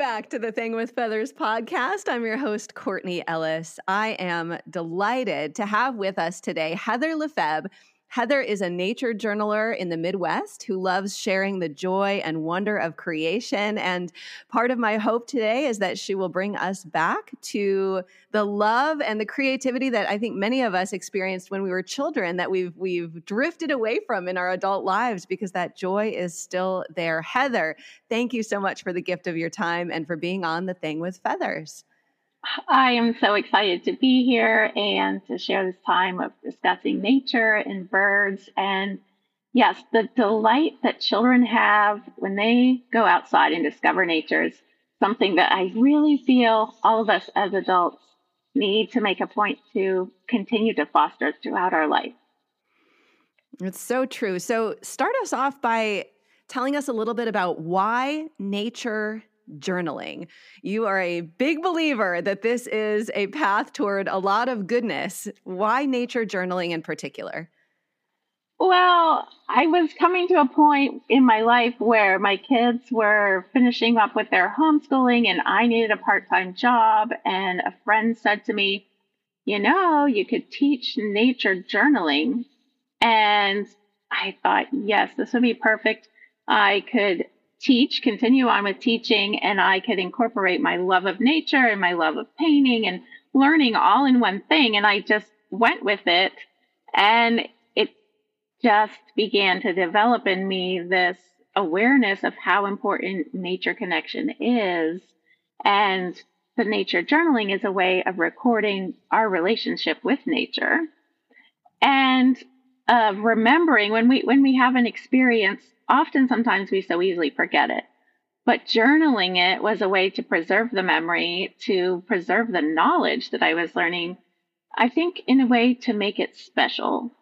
Back to the Thing with Feathers podcast. I'm your host, Courtney Ellis. I am delighted to have with us today Heather Lefebvre, Heather is a nature journaler in the Midwest who loves sharing the joy and wonder of creation. And part of my hope today is that she will bring us back to the love and the creativity that I think many of us experienced when we were children that we've we've drifted away from in our adult lives because that joy is still there. Heather, thank you so much for the gift of your time and for being on the thing with feathers. I am so excited to be here and to share this time of discussing nature and birds. And yes, the delight that children have when they go outside and discover nature is something that I really feel all of us as adults need to make a point to continue to foster throughout our life. It's so true. So, start us off by telling us a little bit about why nature journaling. You are a big believer that this is a path toward a lot of goodness. Why nature journaling in particular? Well, I was coming to a point in my life where my kids were finishing up with their homeschooling and I needed a part time job. And a friend said to me, You know, you could teach nature journaling. And I thought, Yes, this would be perfect. I could teach, continue on with teaching, and I could incorporate my love of nature and my love of painting and learning all in one thing. And I just went with it. And it just began to develop in me this awareness of how important nature connection is. And the nature journaling is a way of recording our relationship with nature. And of remembering when we when we have an experience often sometimes we so easily forget it. But journaling it was a way to preserve the memory, to preserve the knowledge that I was learning, I think, in a way to make it special.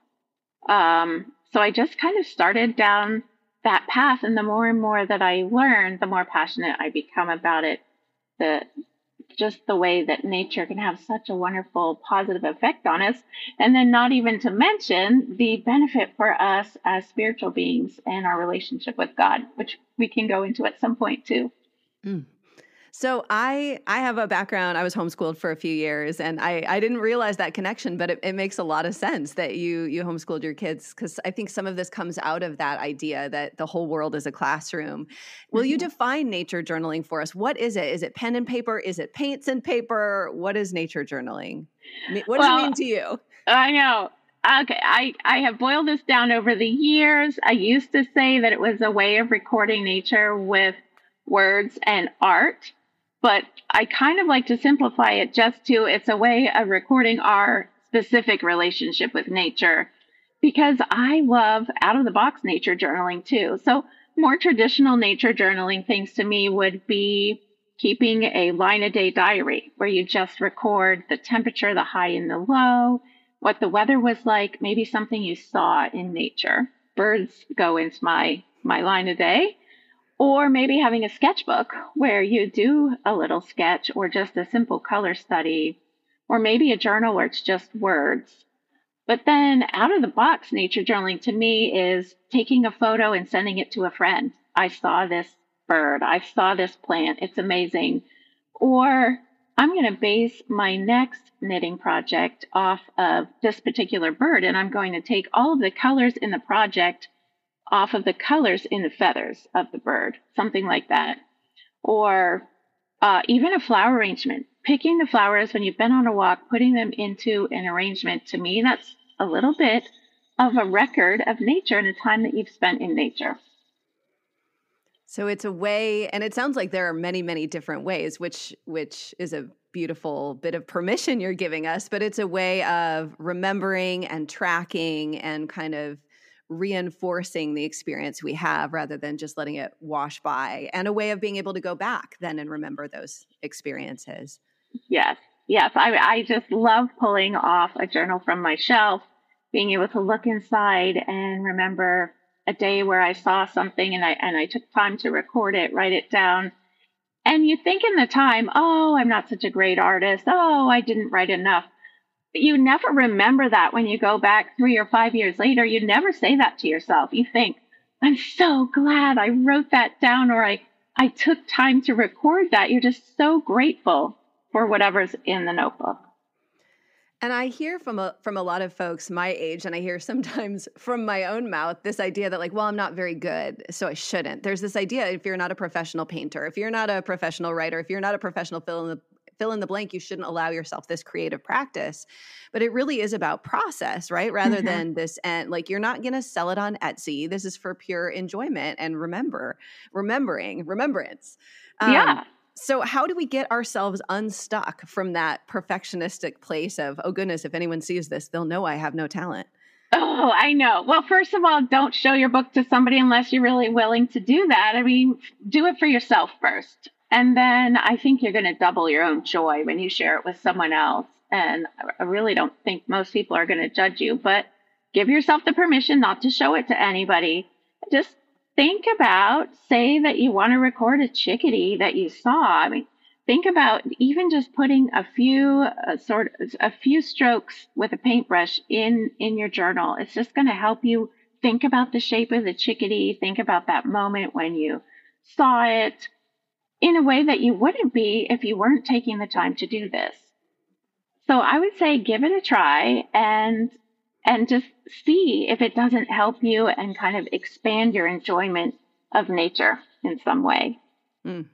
Um, so I just kind of started down that path. And the more and more that I learned the more passionate I become about it. The just the way that nature can have such a wonderful positive effect on us. And then, not even to mention the benefit for us as spiritual beings and our relationship with God, which we can go into at some point too. Mm. So I I have a background. I was homeschooled for a few years, and I I didn't realize that connection, but it, it makes a lot of sense that you you homeschooled your kids because I think some of this comes out of that idea that the whole world is a classroom. Will mm-hmm. you define nature journaling for us? What is it? Is it pen and paper? Is it paints and paper? What is nature journaling? What does well, it mean to you? I know okay i i have boiled this down over the years i used to say that it was a way of recording nature with words and art but I kind of like to simplify it just to it's a way of recording our specific relationship with nature because I love out of the box nature journaling too. So, more traditional nature journaling things to me would be keeping a line a day diary where you just record the temperature, the high and the low, what the weather was like, maybe something you saw in nature. Birds go into my my line a day or maybe having a sketchbook where you do a little sketch or just a simple color study, or maybe a journal where it's just words. But then out of the box, nature journaling to me is taking a photo and sending it to a friend. I saw this bird. I saw this plant. It's amazing. Or I'm going to base my next knitting project off of this particular bird, and I'm going to take all of the colors in the project off of the colors in the feathers of the bird, something like that. Or uh, even a flower arrangement. Picking the flowers when you've been on a walk, putting them into an arrangement, to me, that's a little bit of a record of nature and a time that you've spent in nature. So it's a way, and it sounds like there are many, many different ways, which which is a beautiful bit of permission you're giving us, but it's a way of remembering and tracking and kind of reinforcing the experience we have rather than just letting it wash by and a way of being able to go back then and remember those experiences. Yes. Yes. I, I just love pulling off a journal from my shelf, being able to look inside and remember a day where I saw something and I, and I took time to record it, write it down. And you think in the time, oh, I'm not such a great artist. Oh, I didn't write enough you never remember that when you go back three or five years later. You never say that to yourself. You think, I'm so glad I wrote that down or I, I took time to record that. You're just so grateful for whatever's in the notebook. And I hear from a from a lot of folks my age, and I hear sometimes from my own mouth this idea that like, well, I'm not very good, so I shouldn't. There's this idea if you're not a professional painter, if you're not a professional writer, if you're not a professional fill in the fill in the blank you shouldn't allow yourself this creative practice but it really is about process right rather mm-hmm. than this and like you're not going to sell it on etsy this is for pure enjoyment and remember remembering remembrance um, yeah so how do we get ourselves unstuck from that perfectionistic place of oh goodness if anyone sees this they'll know i have no talent Oh, I know. Well, first of all, don't show your book to somebody unless you're really willing to do that. I mean, do it for yourself first. And then I think you're going to double your own joy when you share it with someone else. And I really don't think most people are going to judge you, but give yourself the permission not to show it to anybody. Just think about, say that you want to record a chickadee that you saw. I mean, think about even just putting a few uh, sort of a few strokes with a paintbrush in in your journal. It's just going to help you think about the shape of the chickadee, think about that moment when you saw it in a way that you wouldn't be if you weren't taking the time to do this. So I would say give it a try and and just see if it doesn't help you and kind of expand your enjoyment of nature in some way. Mm.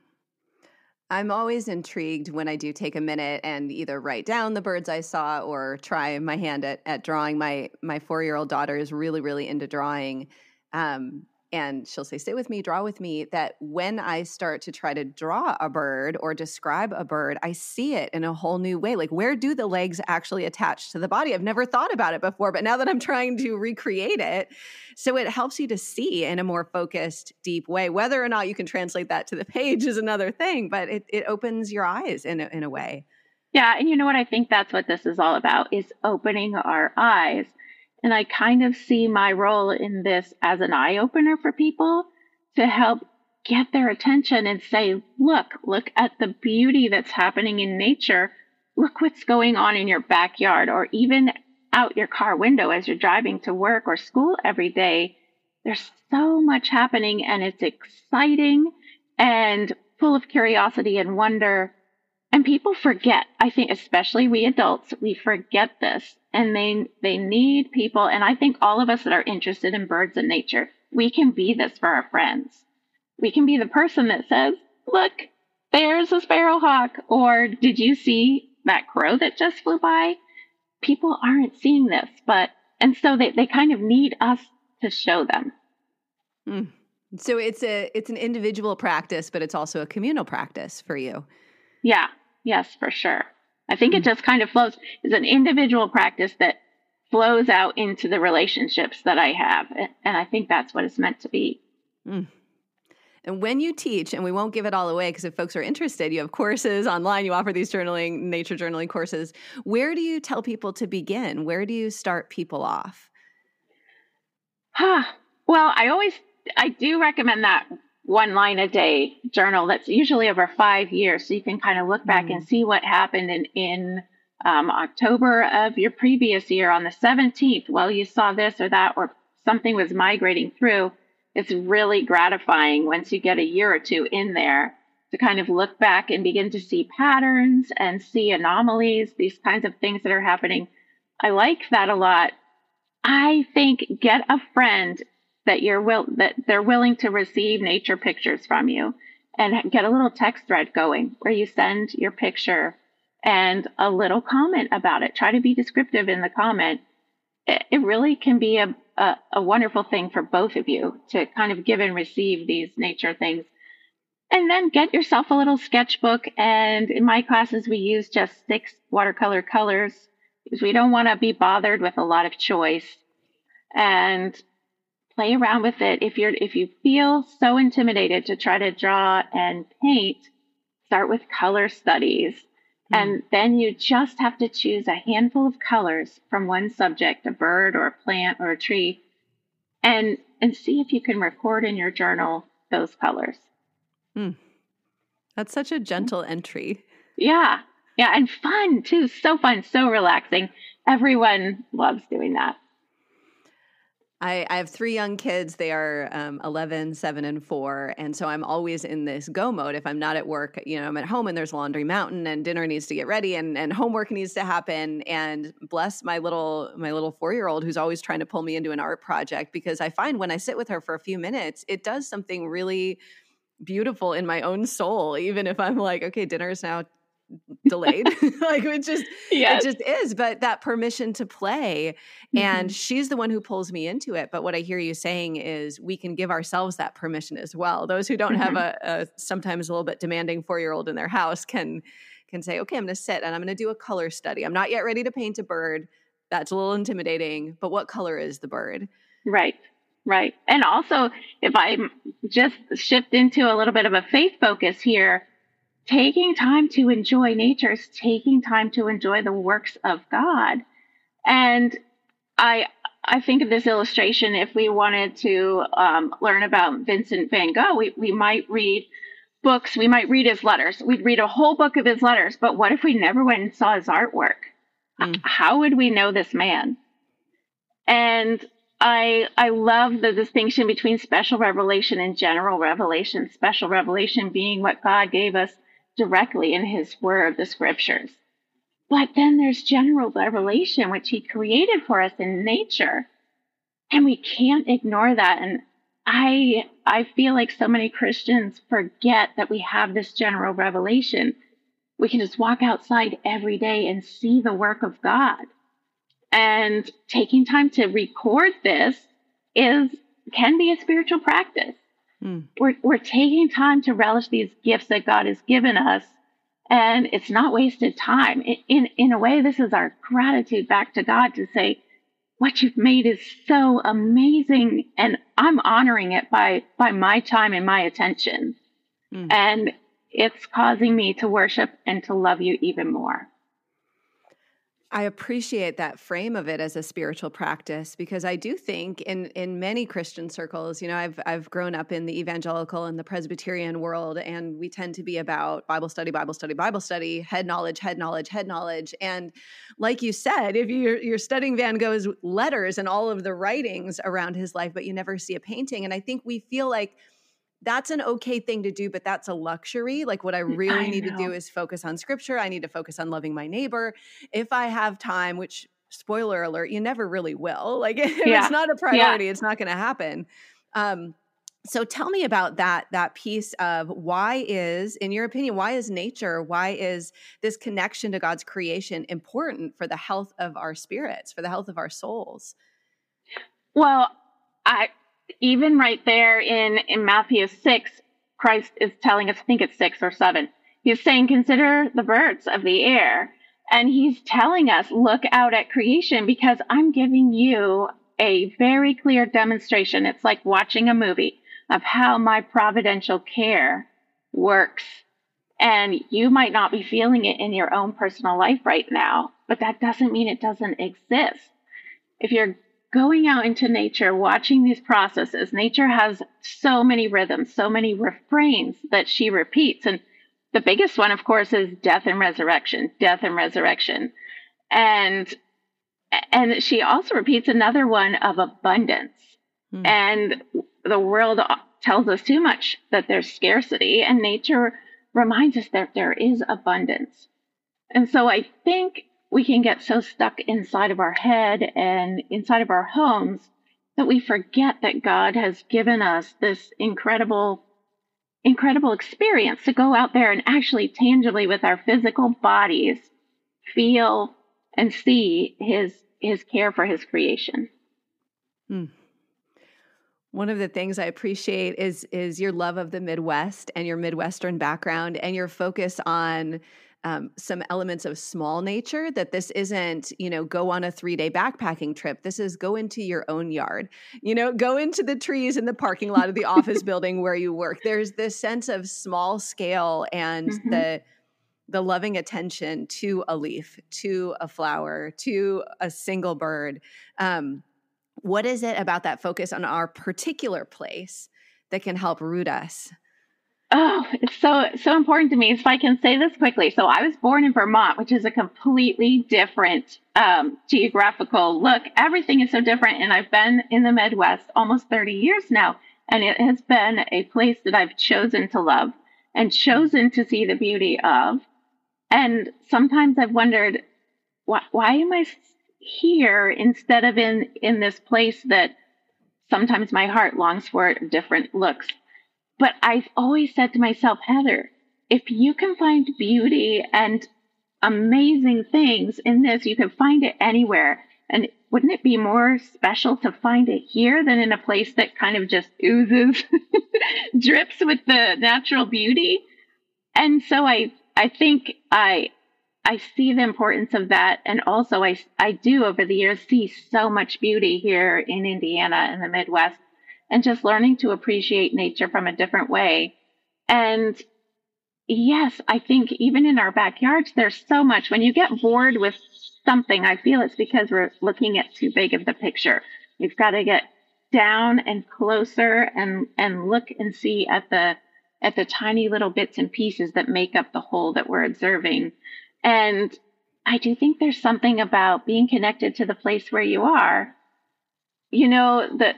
I'm always intrigued when I do take a minute and either write down the birds I saw or try my hand at, at drawing. My my four year old daughter is really really into drawing, um, and she'll say, Stay with me, draw with me. That when I start to try to draw a bird or describe a bird, I see it in a whole new way. Like, where do the legs actually attach to the body? I've never thought about it before, but now that I'm trying to recreate it, so it helps you to see in a more focused, deep way. Whether or not you can translate that to the page is another thing, but it, it opens your eyes in a, in a way. Yeah. And you know what? I think that's what this is all about is opening our eyes and I kind of see my role in this as an eye opener for people to help get their attention and say, look, look at the beauty that's happening in nature. Look what's going on in your backyard or even out your car window as you're driving to work or school every day. There's so much happening and it's exciting and full of curiosity and wonder. And people forget, I think, especially we adults, we forget this. And they they need people and i think all of us that are interested in birds and nature we can be this for our friends. We can be the person that says look there's a sparrowhawk or did you see that crow that just flew by? People aren't seeing this but and so they, they kind of need us to show them. Mm. so it's a it's an individual practice but it's also a communal practice for you. Yeah yes for sure I think it just kind of flows. It's an individual practice that flows out into the relationships that I have. And I think that's what it's meant to be. Mm. And when you teach, and we won't give it all away because if folks are interested, you have courses online, you offer these journaling, nature journaling courses. Where do you tell people to begin? Where do you start people off? Huh. Well, I always I do recommend that one line a day journal that's usually over five years. So you can kind of look back mm. and see what happened in, in um, October of your previous year on the 17th. Well, you saw this or that, or something was migrating through. It's really gratifying once you get a year or two in there to kind of look back and begin to see patterns and see anomalies, these kinds of things that are happening. I like that a lot. I think get a friend that you're will that they're willing to receive nature pictures from you and get a little text thread going where you send your picture and a little comment about it. Try to be descriptive in the comment. It, it really can be a, a, a wonderful thing for both of you to kind of give and receive these nature things. And then get yourself a little sketchbook. And in my classes, we use just six watercolor colors because we don't want to be bothered with a lot of choice. And play around with it. If you're if you feel so intimidated to try to draw and paint, start with color studies. Mm. And then you just have to choose a handful of colors from one subject, a bird or a plant or a tree, and and see if you can record in your journal those colors. Mm. That's such a gentle entry. Yeah. Yeah, and fun too. So fun, so relaxing. Everyone loves doing that. I, I have three young kids. They are um, 11, 7, and 4. And so I'm always in this go mode. If I'm not at work, you know, I'm at home and there's laundry mountain and dinner needs to get ready and, and homework needs to happen. And bless my little my little four year old who's always trying to pull me into an art project because I find when I sit with her for a few minutes, it does something really beautiful in my own soul, even if I'm like, okay, dinner is now delayed like it just yes. it just is but that permission to play mm-hmm. and she's the one who pulls me into it but what i hear you saying is we can give ourselves that permission as well those who don't mm-hmm. have a, a, sometimes a little bit demanding four year old in their house can can say okay i'm going to sit and i'm going to do a color study i'm not yet ready to paint a bird that's a little intimidating but what color is the bird right right and also if i just shift into a little bit of a faith focus here taking time to enjoy nature is taking time to enjoy the works of God. And I I think of this illustration if we wanted to um, learn about Vincent van Gogh, we, we might read books, we might read his letters. We'd read a whole book of his letters, but what if we never went and saw his artwork? Mm. How would we know this man? And I I love the distinction between special revelation and general revelation. Special revelation being what God gave us directly in his word, the scriptures. But then there's general revelation, which he created for us in nature. And we can't ignore that. And I I feel like so many Christians forget that we have this general revelation. We can just walk outside every day and see the work of God. And taking time to record this is can be a spiritual practice. Mm. We're, we're taking time to relish these gifts that God has given us, and it's not wasted time. In, in, in a way, this is our gratitude back to God to say, what you've made is so amazing, and I'm honoring it by, by my time and my attention. Mm. And it's causing me to worship and to love you even more. I appreciate that frame of it as a spiritual practice because I do think in in many Christian circles, you know, I've I've grown up in the evangelical and the Presbyterian world, and we tend to be about Bible study, Bible study, Bible study, head knowledge, head knowledge, head knowledge. And like you said, if you're you're studying Van Gogh's letters and all of the writings around his life, but you never see a painting, and I think we feel like that's an okay thing to do, but that's a luxury. Like, what I really I need know. to do is focus on scripture. I need to focus on loving my neighbor. If I have time, which spoiler alert, you never really will. Like, yeah. it's not a priority, yeah. it's not going to happen. Um, so tell me about that that piece of why is in your opinion why is nature why is this connection to god's creation important for the health of our spirits for the health of our souls well i even right there in, in Matthew 6, Christ is telling us, I think it's 6 or 7, he's saying, Consider the birds of the air. And he's telling us, Look out at creation because I'm giving you a very clear demonstration. It's like watching a movie of how my providential care works. And you might not be feeling it in your own personal life right now, but that doesn't mean it doesn't exist. If you're going out into nature, watching these processes, nature has so many rhythms, so many refrains that she repeats. And the biggest one, of course, is death and resurrection, death and resurrection. And and she also repeats another one of abundance. Hmm. And the world tells us too much that there's scarcity, and nature reminds us that there is abundance. And so I think we can get so stuck inside of our head and inside of our homes that we forget that God has given us this incredible, incredible experience to go out there and actually tangibly with our physical bodies feel and see his his care for his creation. Hmm. One of the things I appreciate is is your love of the Midwest and your Midwestern background and your focus on um, some elements of small nature that this isn't you know go on a three day backpacking trip. This is go into your own yard you know go into the trees in the parking lot of the office building where you work. There's this sense of small scale and mm-hmm. the the loving attention to a leaf to a flower to a single bird. Um, what is it about that focus on our particular place that can help root us Oh, it's so so important to me. If I can say this quickly, so I was born in Vermont, which is a completely different um, geographical look. Everything is so different, and I've been in the Midwest almost 30 years now, and it has been a place that I've chosen to love and chosen to see the beauty of. And sometimes I've wondered, why, why am I here instead of in in this place that sometimes my heart longs for different looks but I've always said to myself, Heather, if you can find beauty and amazing things in this, you can find it anywhere. And wouldn't it be more special to find it here than in a place that kind of just oozes, drips with the natural beauty? And so I, I think I, I see the importance of that. And also I, I do over the years see so much beauty here in Indiana in the Midwest and just learning to appreciate nature from a different way. And yes, I think even in our backyards, there's so much. When you get bored with something, I feel it's because we're looking at too big of the picture. We've got to get down and closer and and look and see at the at the tiny little bits and pieces that make up the whole that we're observing. And I do think there's something about being connected to the place where you are. You know, that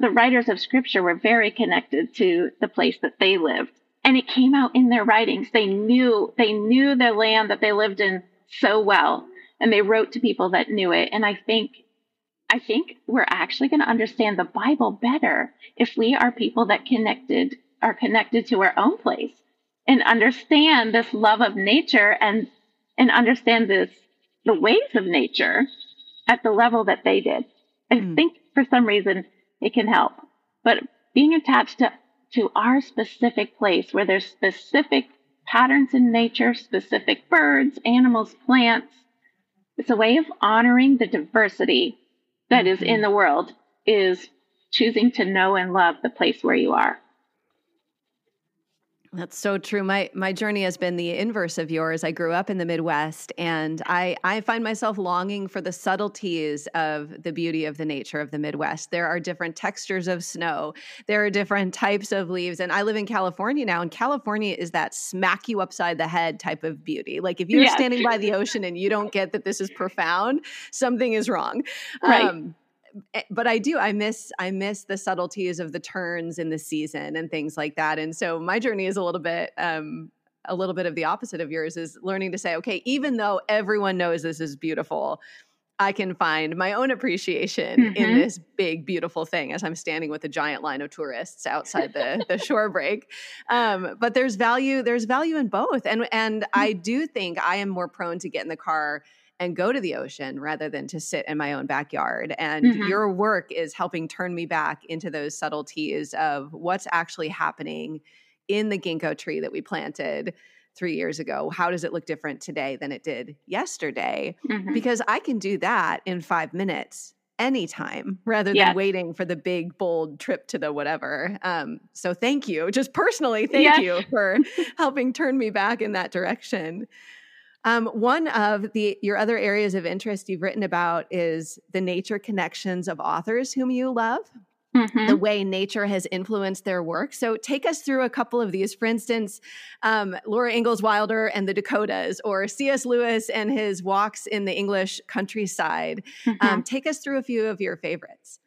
the writers of scripture were very connected to the place that they lived. And it came out in their writings. They knew they knew the land that they lived in so well and they wrote to people that knew it. And i think i think we're actually going to understand the bible better if we are people that connected are connected to our own place and understand this love of nature and and understand this the ways of nature at the level that they did. I mm. think for some reason it can help. But being attached to, to our specific place where there's specific patterns in nature, specific birds, animals, plants, it's a way of honoring the diversity that is in mm-hmm. the world, is choosing to know and love the place where you are. That's so true. My my journey has been the inverse of yours. I grew up in the Midwest and I I find myself longing for the subtleties of the beauty of the nature of the Midwest. There are different textures of snow. There are different types of leaves and I live in California now and California is that smack you upside the head type of beauty. Like if you're yes. standing by the ocean and you don't get that this is profound, something is wrong. Right. Um, but I do. I miss I miss the subtleties of the turns in the season and things like that. And so my journey is a little bit um, a little bit of the opposite of yours is learning to say, okay, even though everyone knows this is beautiful, I can find my own appreciation mm-hmm. in this big, beautiful thing as I'm standing with a giant line of tourists outside the, the shore break. Um, but there's value, there's value in both. And and mm. I do think I am more prone to get in the car and go to the ocean rather than to sit in my own backyard. And mm-hmm. your work is helping turn me back into those subtleties of what's actually happening in the ginkgo tree that we planted three years ago. How does it look different today than it did yesterday? Mm-hmm. Because I can do that in five minutes anytime rather than yes. waiting for the big bold trip to the whatever um, so thank you just personally thank yes. you for helping turn me back in that direction um, one of the your other areas of interest you've written about is the nature connections of authors whom you love. Mm-hmm. The way nature has influenced their work. So, take us through a couple of these. For instance, um, Laura Ingalls Wilder and the Dakotas, or C.S. Lewis and his walks in the English countryside. Mm-hmm. Um, take us through a few of your favorites.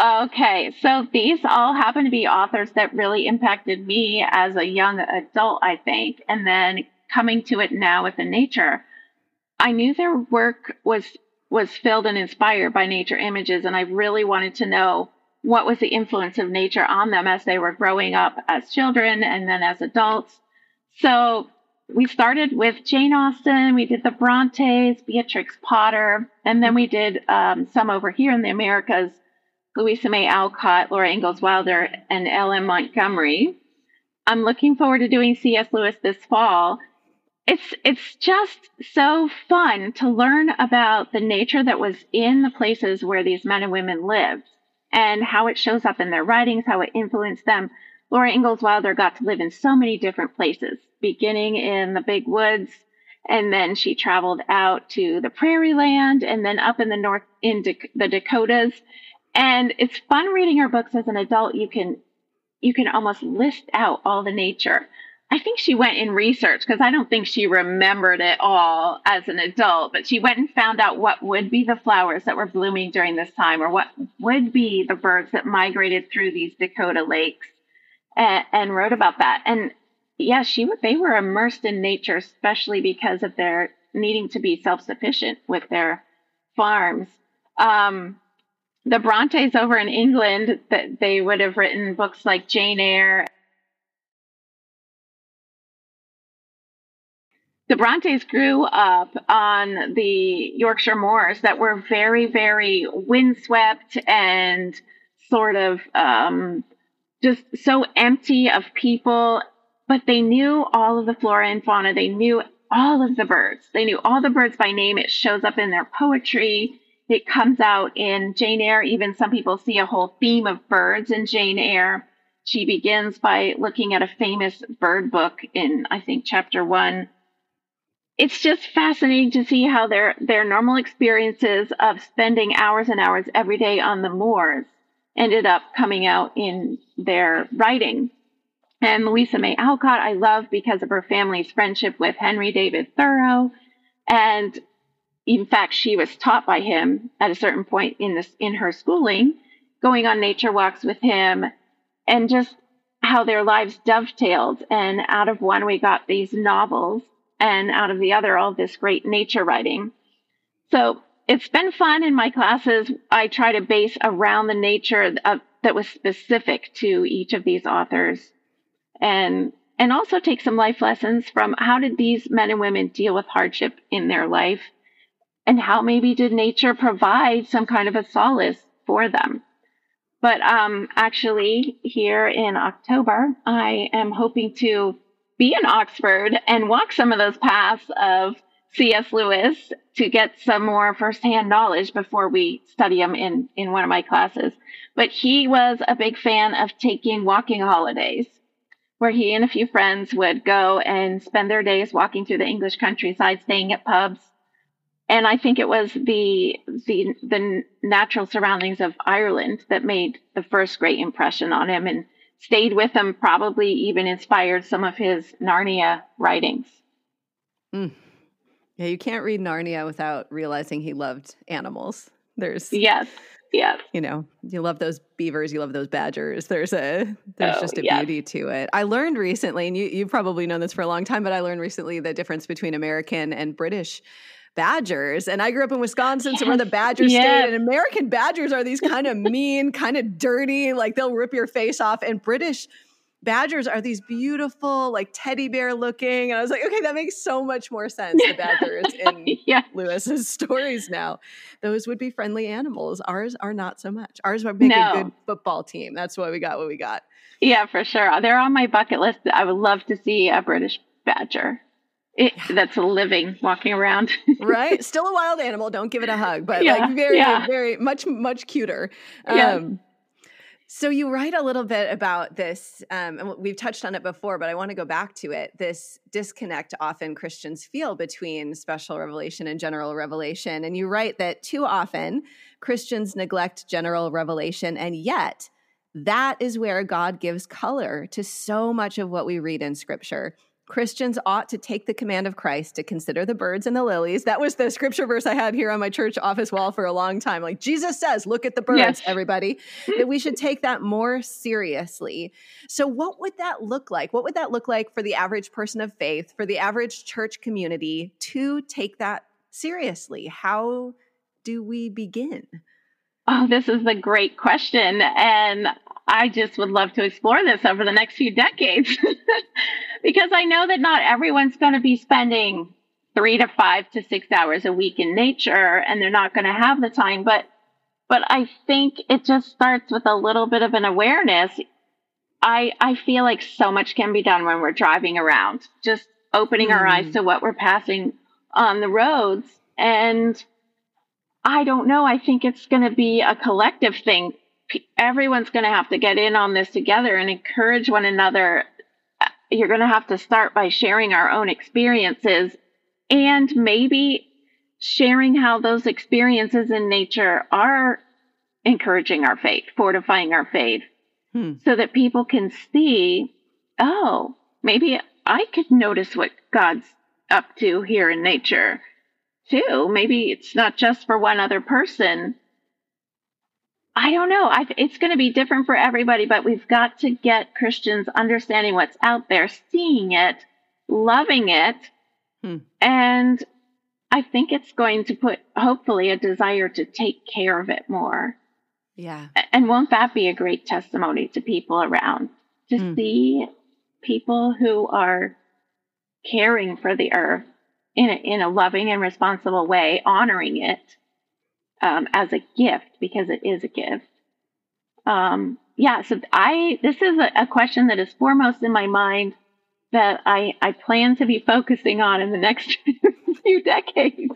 Okay, so these all happen to be authors that really impacted me as a young adult, I think. And then coming to it now with the nature, I knew their work was was filled and inspired by nature images, and I really wanted to know what was the influence of nature on them as they were growing up as children and then as adults. So we started with Jane Austen, we did the Brontes, Beatrix Potter, and then we did um, some over here in the Americas Louisa May Alcott, Laura Ingalls Wilder, and L.M. Montgomery. I'm looking forward to doing C.S. Lewis this fall. It's it's just so fun to learn about the nature that was in the places where these men and women lived and how it shows up in their writings, how it influenced them. Laura Ingalls Wilder got to live in so many different places, beginning in the big woods, and then she traveled out to the prairie land and then up in the north in the Dakotas. And it's fun reading her books as an adult. You can you can almost list out all the nature. I think she went in research because I don't think she remembered it all as an adult, but she went and found out what would be the flowers that were blooming during this time or what would be the birds that migrated through these Dakota lakes and, and wrote about that. And yeah, she they were immersed in nature, especially because of their needing to be self-sufficient with their farms. Um, the Brontes over in England that they would have written books like Jane Eyre. The Brontes grew up on the Yorkshire moors that were very, very windswept and sort of um, just so empty of people. But they knew all of the flora and fauna. They knew all of the birds. They knew all the birds by name. It shows up in their poetry it comes out in Jane Eyre. Even some people see a whole theme of birds in Jane Eyre. She begins by looking at a famous bird book in, I think, chapter one. It's just fascinating to see how their, their normal experiences of spending hours and hours every day on the moors ended up coming out in their writing. And Louisa May Alcott, I love because of her family's friendship with Henry David Thoreau. And in fact, she was taught by him at a certain point in this in her schooling, going on nature walks with him, and just how their lives dovetailed. And out of one, we got these novels, and out of the other, all this great nature writing. So it's been fun in my classes. I try to base around the nature of, that was specific to each of these authors, and and also take some life lessons from how did these men and women deal with hardship in their life and how maybe did nature provide some kind of a solace for them. But um, actually, here in October, I am hoping to be in Oxford and walk some of those paths of C.S. Lewis to get some more firsthand knowledge before we study him in, in one of my classes. But he was a big fan of taking walking holidays, where he and a few friends would go and spend their days walking through the English countryside, staying at pubs, and I think it was the the the natural surroundings of Ireland that made the first great impression on him and stayed with him. Probably even inspired some of his Narnia writings. Mm. Yeah, you can't read Narnia without realizing he loved animals. There's yes, yes. You know, you love those beavers, you love those badgers. There's a there's oh, just a yes. beauty to it. I learned recently, and you you've probably known this for a long time, but I learned recently the difference between American and British Badgers. And I grew up in Wisconsin, so we're the Badger state. And American Badgers are these kind of mean, kind of dirty, like they'll rip your face off. And British Badgers are these beautiful, like teddy bear looking. And I was like, okay, that makes so much more sense. The Badgers in yes. Lewis's stories now. Those would be friendly animals. Ours are not so much. Ours would make no. a good football team. That's why we got what we got. Yeah, for sure. They're on my bucket list. I would love to see a British Badger. It, that's a living walking around. right. Still a wild animal. Don't give it a hug, but yeah, like very, yeah. very much, much cuter. Yeah. Um, so you write a little bit about this, um, and we've touched on it before, but I want to go back to it. This disconnect often Christians feel between special revelation and general revelation, and you write that too often Christians neglect general revelation, and yet that is where God gives color to so much of what we read in Scripture. Christians ought to take the command of Christ to consider the birds and the lilies. That was the scripture verse I had here on my church office wall for a long time. Like Jesus says, look at the birds, yes. everybody, that we should take that more seriously. So, what would that look like? What would that look like for the average person of faith, for the average church community to take that seriously? How do we begin? Oh, this is a great question. And I just would love to explore this over the next few decades because I know that not everyone's going to be spending three to five to six hours a week in nature and they're not going to have the time. But but I think it just starts with a little bit of an awareness. I I feel like so much can be done when we're driving around, just opening mm. our eyes mm. to what we're passing on the roads. And I don't know. I think it's going to be a collective thing. Everyone's going to have to get in on this together and encourage one another. Uh, you're going to have to start by sharing our own experiences and maybe sharing how those experiences in nature are encouraging our faith, fortifying our faith, hmm. so that people can see, oh, maybe I could notice what God's up to here in nature too. Maybe it's not just for one other person. I don't know. I, it's going to be different for everybody, but we've got to get Christians understanding what's out there, seeing it, loving it, hmm. and I think it's going to put, hopefully, a desire to take care of it more. Yeah. And won't that be a great testimony to people around to mm. see people who are caring for the earth in a, in a loving and responsible way, honoring it um, as a gift because it is a gift. Um, yeah, so I this is a, a question that is foremost in my mind that I, I plan to be focusing on in the next few decades.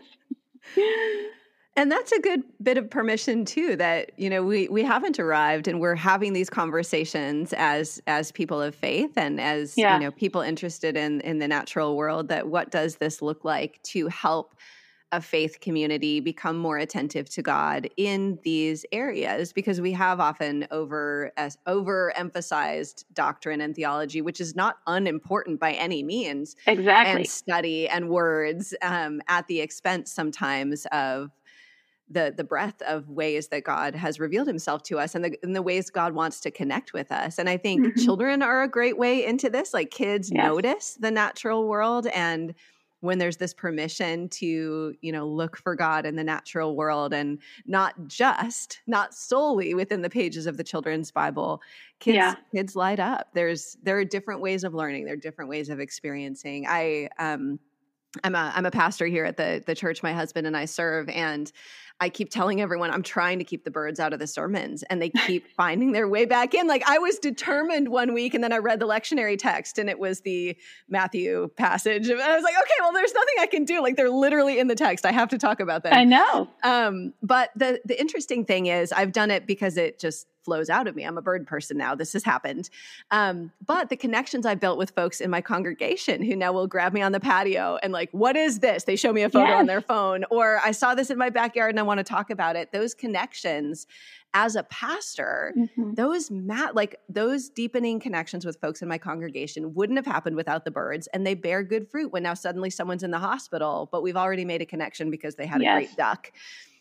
And that's a good bit of permission too that you know we we haven't arrived and we're having these conversations as as people of faith and as yeah. you know people interested in in the natural world that what does this look like to help a faith community become more attentive to God in these areas because we have often over as overemphasized doctrine and theology, which is not unimportant by any means. Exactly. And study and words um, at the expense sometimes of the the breadth of ways that God has revealed himself to us and the, and the ways God wants to connect with us. And I think mm-hmm. children are a great way into this. Like kids yes. notice the natural world and when there's this permission to you know look for god in the natural world and not just not solely within the pages of the children's bible kids yeah. kids light up there's there are different ways of learning there are different ways of experiencing i um I'm a I'm a pastor here at the the church my husband and I serve and I keep telling everyone I'm trying to keep the birds out of the sermons and they keep finding their way back in. Like I was determined one week and then I read the lectionary text and it was the Matthew passage. And I was like, okay, well, there's nothing I can do. Like they're literally in the text. I have to talk about them. I know. Um, but the the interesting thing is I've done it because it just flows out of me. I'm a bird person now. This has happened. Um, but the connections I've built with folks in my congregation who now will grab me on the patio and like, what is this? They show me a photo yes. on their phone, or I saw this in my backyard and I want to talk about it. Those connections as a pastor, mm-hmm. those mat like those deepening connections with folks in my congregation wouldn't have happened without the birds, and they bear good fruit when now suddenly someone's in the hospital, but we've already made a connection because they had yes. a great duck.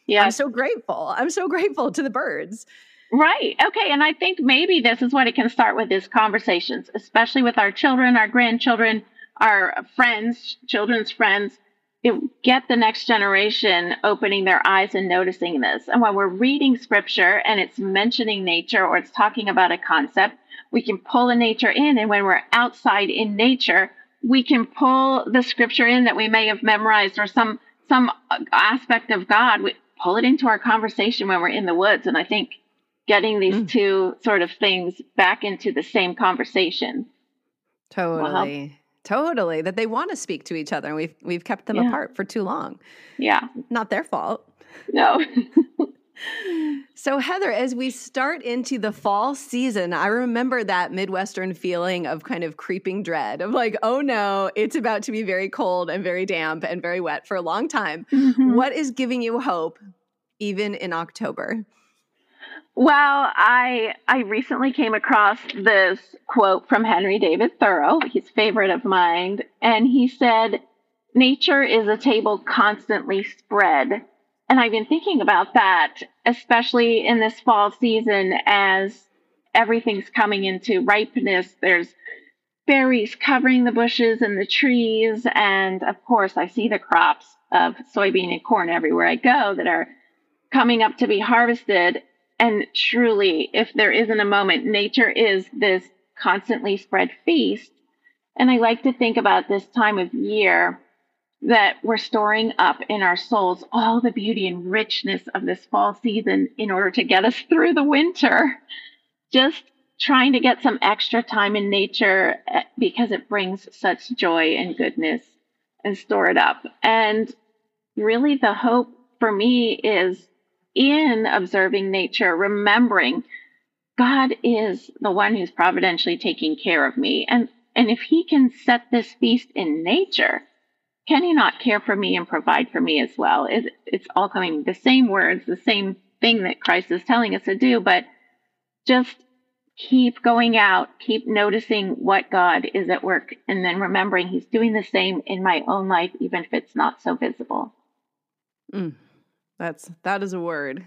Yeah, I'm so grateful. I'm so grateful to the birds. Right. Okay. And I think maybe this is what it can start with is conversations, especially with our children, our grandchildren, our friends, children's friends. It, get the next generation opening their eyes and noticing this. And when we're reading scripture and it's mentioning nature or it's talking about a concept, we can pull the nature in. And when we're outside in nature, we can pull the scripture in that we may have memorized or some some aspect of God. We pull it into our conversation when we're in the woods. And I think getting these mm. two sort of things back into the same conversation. Totally. Totally. That they want to speak to each other and we've we've kept them yeah. apart for too long. Yeah. Not their fault. No. so Heather, as we start into the fall season, I remember that Midwestern feeling of kind of creeping dread of like, oh no, it's about to be very cold and very damp and very wet for a long time. Mm-hmm. What is giving you hope even in October? Well, I I recently came across this quote from Henry David Thoreau, his favorite of mine, and he said, "Nature is a table constantly spread." And I've been thinking about that, especially in this fall season as everything's coming into ripeness. There's berries covering the bushes and the trees, and of course, I see the crops of soybean and corn everywhere I go that are coming up to be harvested and truly, if there isn't a moment, nature is this constantly spread feast. And I like to think about this time of year that we're storing up in our souls all the beauty and richness of this fall season in order to get us through the winter. Just trying to get some extra time in nature eh, because it brings such joy and goodness and store it up. And really, the hope for me is in observing nature, remembering God is the one who's providentially taking care of me. And, and if He can set this feast in nature, can He not care for me and provide for me as well? It, it's all coming the same words, the same thing that Christ is telling us to do, but just keep going out, keep noticing what God is at work, and then remembering He's doing the same in my own life, even if it's not so visible. Mm, that's that is a word.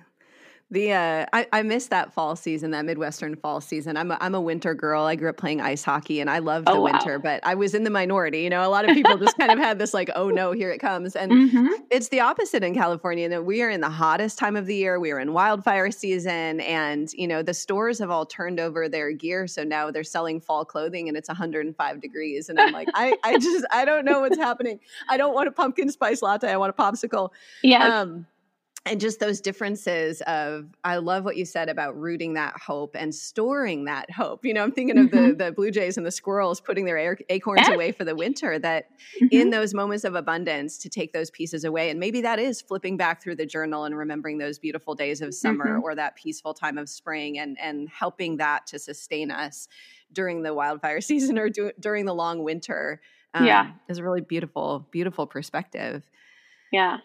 The uh, I, I miss that fall season, that Midwestern fall season. I'm a, I'm a winter girl. I grew up playing ice hockey, and I loved the oh, wow. winter. But I was in the minority. You know, a lot of people just kind of had this like, "Oh no, here it comes," and mm-hmm. it's the opposite in California. That we are in the hottest time of the year. We are in wildfire season, and you know the stores have all turned over their gear, so now they're selling fall clothing, and it's 105 degrees. And I'm like, I I just I don't know what's happening. I don't want a pumpkin spice latte. I want a popsicle. Yeah. Um, and just those differences of i love what you said about rooting that hope and storing that hope you know i'm thinking mm-hmm. of the the blue jays and the squirrels putting their acorns yes. away for the winter that mm-hmm. in those moments of abundance to take those pieces away and maybe that is flipping back through the journal and remembering those beautiful days of summer mm-hmm. or that peaceful time of spring and and helping that to sustain us during the wildfire season or do, during the long winter um, yeah is a really beautiful beautiful perspective yeah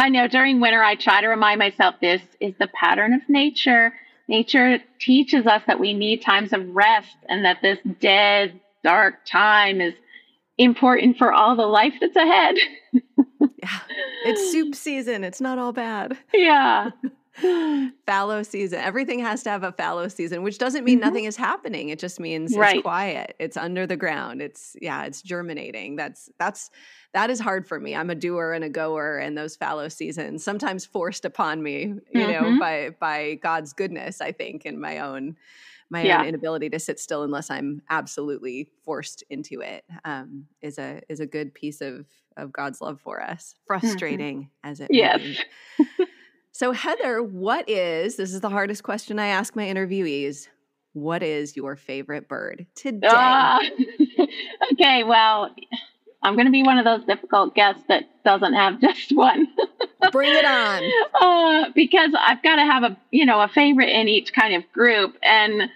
I know during winter, I try to remind myself this is the pattern of nature. Nature teaches us that we need times of rest and that this dead, dark time is important for all the life that's ahead. yeah. It's soup season. It's not all bad. Yeah. fallow season. Everything has to have a fallow season, which doesn't mean mm-hmm. nothing is happening. It just means right. it's quiet. It's under the ground. It's yeah, it's germinating. That's that's that is hard for me. I'm a doer and a goer, and those fallow seasons sometimes forced upon me, you mm-hmm. know, by by God's goodness. I think in my own my yeah. own inability to sit still unless I'm absolutely forced into it um, is a is a good piece of of God's love for us. Mm-hmm. Frustrating mm-hmm. as it yes. so Heather, what is this is the hardest question I ask my interviewees. What is your favorite bird today? Uh, okay, well, I'm going to be one of those difficult guests that doesn't have just one. Bring it on. Uh, because I've got to have a, you know, a favorite in each kind of group. And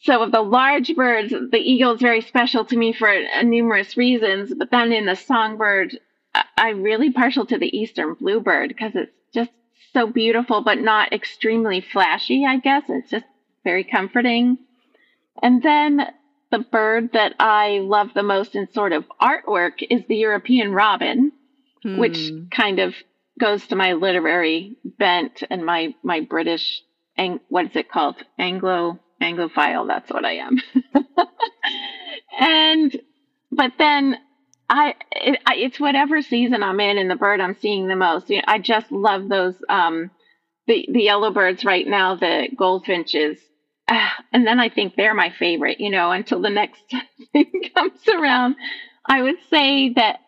so of the large birds, the eagle is very special to me for uh, numerous reasons. But then in the songbird, I'm really partial to the eastern bluebird because it's so beautiful, but not extremely flashy, I guess. It's just very comforting. And then the bird that I love the most in sort of artwork is the European robin, hmm. which kind of goes to my literary bent and my my British ang- what is it called Anglo Anglophile. That's what I am. and but then I, it, I, it's whatever season I'm in and the bird I'm seeing the most. You know, I just love those um the the yellow birds right now, the goldfinches and then I think they're my favorite, you know, until the next thing comes around. I would say that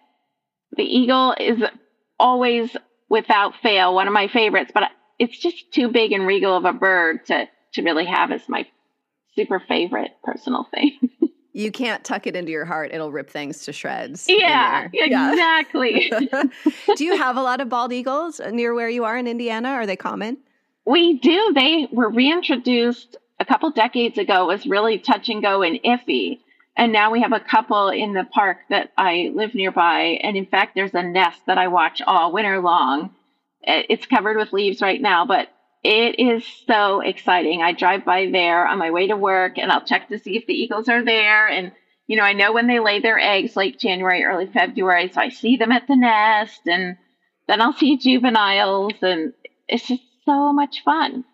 the eagle is always without fail one of my favorites, but it's just too big and regal of a bird to, to really have as my super favorite personal thing. you can't tuck it into your heart, it'll rip things to shreds. Yeah, exactly. Do you have a lot of bald eagles near where you are in Indiana? Are they common? We do. They were reintroduced a couple decades ago it was really touch and go and iffy. And now we have a couple in the park that I live nearby. And in fact, there's a nest that I watch all winter long. It's covered with leaves right now, but it is so exciting. I drive by there on my way to work and I'll check to see if the eagles are there. And, you know, I know when they lay their eggs late January, early February. So I see them at the nest and then I'll see juveniles. And it's just so much fun.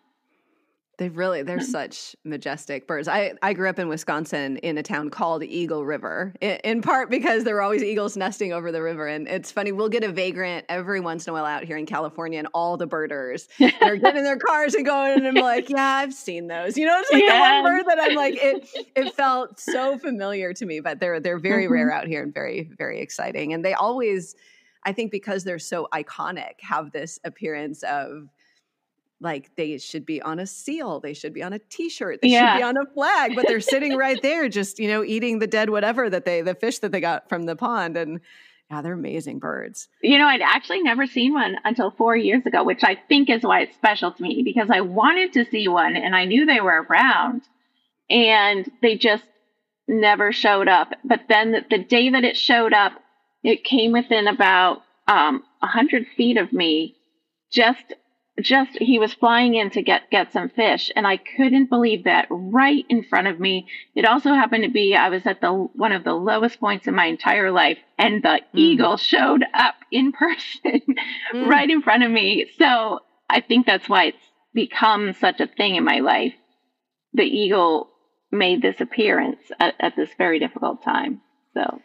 They really they're such majestic birds. I I grew up in Wisconsin in a town called Eagle River, in, in, part because there were always eagles nesting over the river. And it's funny, we'll get a vagrant every once in a while out here in California, and all the birders they're getting in their cars and going, and I'm like, yeah, I've seen those. You know, it's like yeah. the one bird that I'm like, it it felt so familiar to me, but they're they're very mm-hmm. rare out here and very very exciting, and they always I think because they're so iconic, have this appearance of like they should be on a seal, they should be on a t-shirt, they Yeah. should be on a flag, but they're sitting right there just, you know, eating the dead whatever that they the fish that they got from the pond and yeah, they're amazing birds. You know, I'd actually never seen one until four years ago, which I think is why it's special to me because I wanted to see one and I knew they were around and they just never showed up. But then the, the day that it showed up, it came within about um, a hundred feet of me. Just, just he was flying in to get get some fish, and I couldn't believe that right in front of me. It also happened to be I was at the one of the lowest points in my entire life, and the eagle showed up in person Mm. right in front of me. So I think that's why it's become such a thing in my life. The eagle made this appearance at, at this very difficult time. So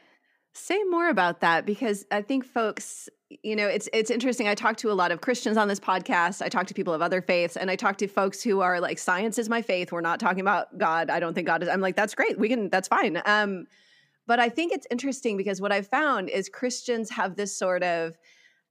Say more about that because I think folks, you know, it's it's interesting. I talk to a lot of Christians on this podcast. I talk to people of other faiths, and I talk to folks who are like, "Science is my faith. We're not talking about God. I don't think God is." I'm like, "That's great. We can. That's fine." Um, but I think it's interesting because what I've found is Christians have this sort of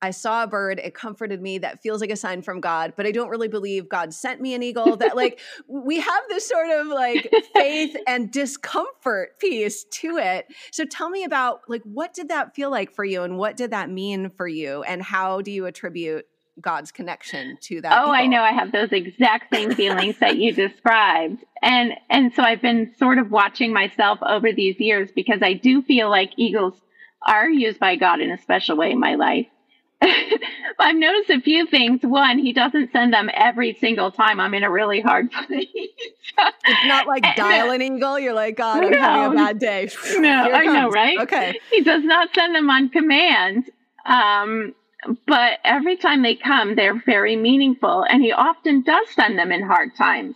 I saw a bird, it comforted me, that feels like a sign from God, but I don't really believe God sent me an eagle. That like we have this sort of like faith and discomfort piece to it. So tell me about like what did that feel like for you and what did that mean for you and how do you attribute God's connection to that? Oh, I know. I have those exact same feelings that you described. And and so I've been sort of watching myself over these years because I do feel like eagles are used by God in a special way in my life. I've noticed a few things. One, he doesn't send them every single time I'm in a really hard place. It's not like And- dial an eagle. You're like, God, I'm having a bad day. No, I know, right? Okay. he does not send them on command. Um, but every time they come, they're very meaningful. And he often does send them in hard times.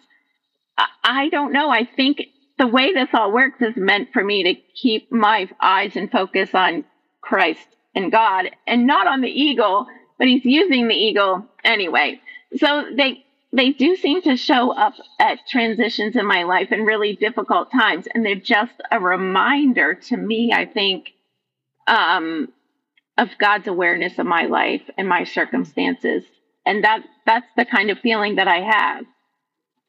I, I don't know. I think the way this all works is meant for me to keep my eyes and focus on Christ and God and not on the eagle, but he's using the eagle anyway. So they, they do seem to show up at transitions in my life and really difficult times. And they're just a reminder to me, I think, um, of God's awareness of my life and my circumstances. And that, that's the kind of feeling that I have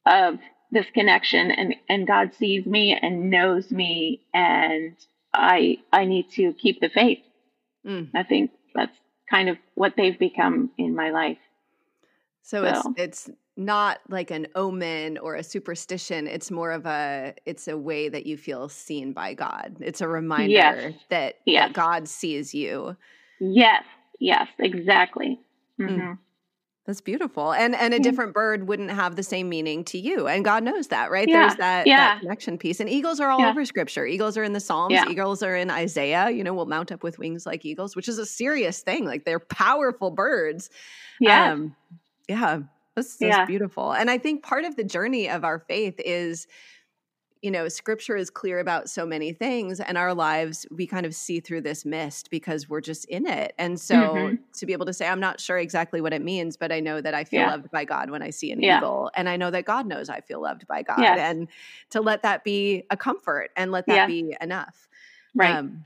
of this connection and, and God sees me and knows me and I, I need to keep the faith. Mm. I think that's kind of what they've become in my life. So it's So- it's not like an omen or a superstition. It's more of a it's a way that you feel seen by God. It's a reminder Yes. that, Yes. that God sees you. Yes, yes, exactly. Mm. That's beautiful. And and a different bird wouldn't have the same meaning to you. And God knows that, right? Yeah. There's that, Yeah. that connection piece. And eagles are all Yeah. over scripture. Eagles are in the Psalms. Eagles are in Isaiah. You know, will mount up with wings like eagles, which is a serious thing. Like they're powerful birds. Yeah. Um, yeah, that's, that's beautiful. And I think part of the journey of our faith is, you know, scripture is clear about so many things, and our lives, we kind of see through this mist because we're just in it. And so Mhm. to be able to say, I'm not sure exactly what it means, but I know that I feel Yeah. loved by God when I see an Yeah. eagle. And I know that God knows I feel loved by God. Yes. And to let that be a comfort and let that Yeah. be enough. right. Um,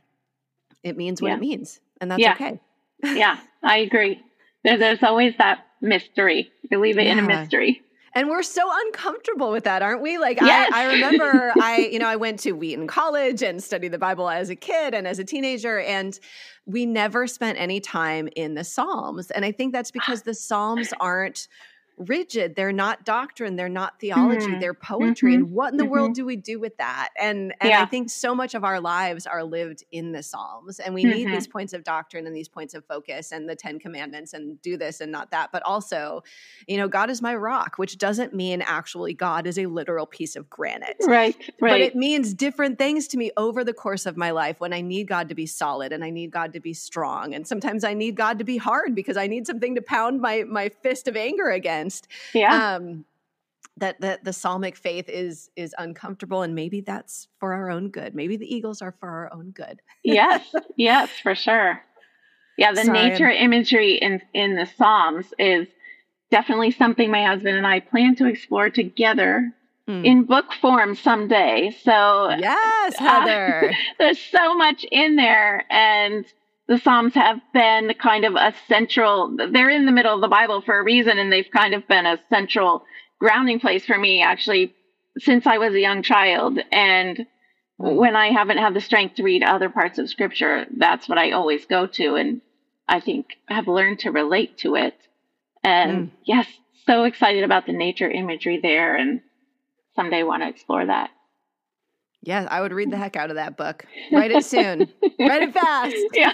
it means what it means. And that's Yeah. okay. yeah, I agree. There's always that mystery. You leave it in a mystery. And we're so uncomfortable with that, aren't we? Like Yes. I, I remember I, you know, I went to Wheaton College and studied the Bible as a kid and as a teenager, and we never spent any time in the Psalms. And I think that's because the Psalms aren't rigid. They're not doctrine. They're not theology. Mhm. They're poetry. And what in the Mhm. world do we do with that? And and I think so much of our lives are lived in the Psalms. And we need Mhm. these points of doctrine and these points of focus and the Ten Commandments and do this and not that. But also, you know, God is my rock, which doesn't mean actually God is a literal piece of granite. Right, right. But it means different things to me over the course of my life when I need God to be solid and I need God to be strong. And sometimes I need God to be hard because I need something to pound my my fist of anger against. yeah, Um that, that the psalmic faith is is uncomfortable and maybe that's for our own good. Maybe the eagles are for our own good. yes, yes, for sure. Yeah, the Sorry, I'm- nature imagery in in the Psalms is definitely something my husband and I plan to explore together Mm. in book form someday. So Yes, Uh, Heather. there's so much in there and the Psalms have been kind of a central, they're in the middle of the Bible for a reason, and they've kind of been a central grounding place for me actually since I was a young child. And when I haven't had the strength to read other parts of scripture, that's what I always go to. And I think have learned to relate to it. And mm. yes, so excited about the nature imagery there and someday want to explore that. Yes, I would read the heck out of that book. Write it soon. Write it fast. Yeah.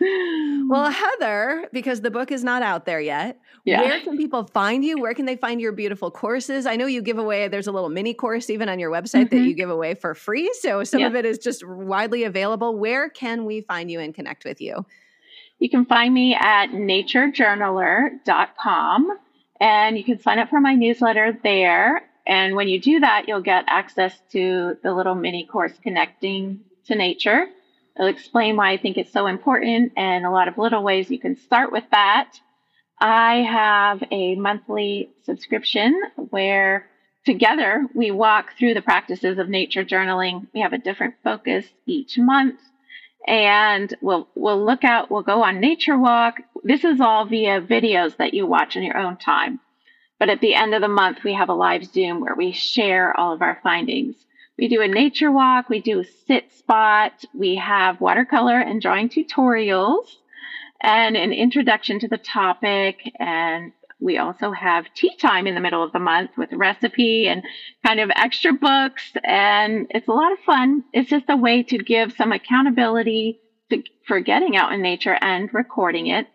well, Heather, because the book is not out there yet, yeah. where can people find you? Where can they find your beautiful courses? I know you give away, there's a little mini course even on your website mm-hmm. that you give away for free. So some yeah. of it is just widely available. Where can we find you and connect with you? You can find me at naturejournaler.com and you can sign up for my newsletter there. And when you do that, you'll get access to the little mini course connecting to nature. I'll explain why I think it's so important and a lot of little ways you can start with that. I have a monthly subscription where together we walk through the practices of nature journaling. We have a different focus each month and we'll we'll look out we'll go on nature walk. This is all via videos that you watch in your own time. But at the end of the month, we have a live Zoom where we share all of our findings. We do a nature walk, we do a sit spot, we have watercolor and drawing tutorials, and an introduction to the topic. And we also have tea time in the middle of the month with recipe and kind of extra books. And it's a lot of fun. It's just a way to give some accountability to, for getting out in nature and recording it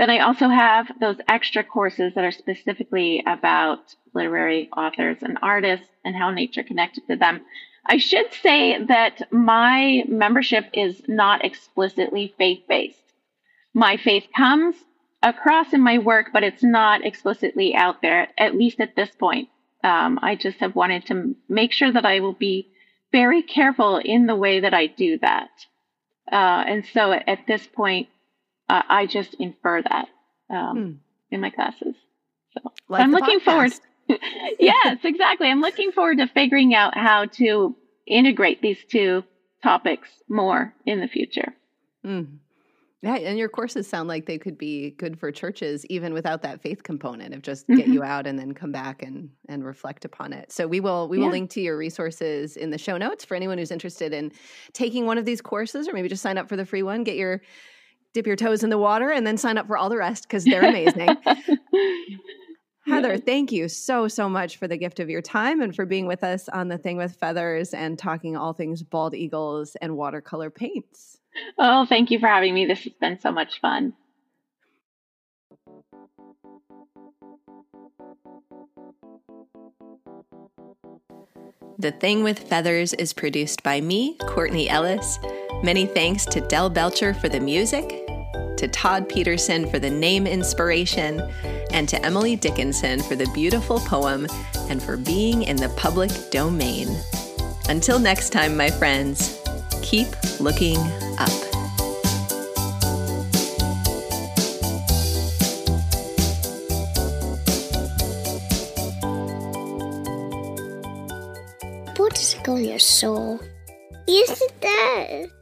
then I also have those extra courses that are specifically about literary authors and artists and how nature connected to them. I should say that my membership is not explicitly faith based. My faith comes across in my work, but it's not explicitly out there, at least at this point. Um, I just have wanted to make sure that I will be very careful in the way that I do that. Uh, and so at this point, uh, I just infer that um, hmm. in my classes. So, like I'm looking podcast. forward. yes, exactly. I'm looking forward to figuring out how to integrate these two topics more in the future. Mm. Yeah, and your courses sound like they could be good for churches even without that faith component of just get mm-hmm. you out and then come back and and reflect upon it. So we will we will link to your resources in the show notes for anyone who's interested in taking one of these courses or maybe just sign up for the free one, get your dip your toes in the water and then sign up for all the rest because they're amazing. Heather, thank you so, so much for the gift of your time and for being with us on The Thing with Feathers and talking all things bald eagles and watercolor paints. Oh, thank you for having me. This has been so much fun. The Thing with Feathers is produced by me, Courtney Ellis. Many thanks to Del Belcher for the music, to Todd Peterson for the name inspiration, and to Emily Dickinson for the beautiful poem and for being in the public domain. Until next time, my friends, keep looking up. What does it go your soul? Yes, it does.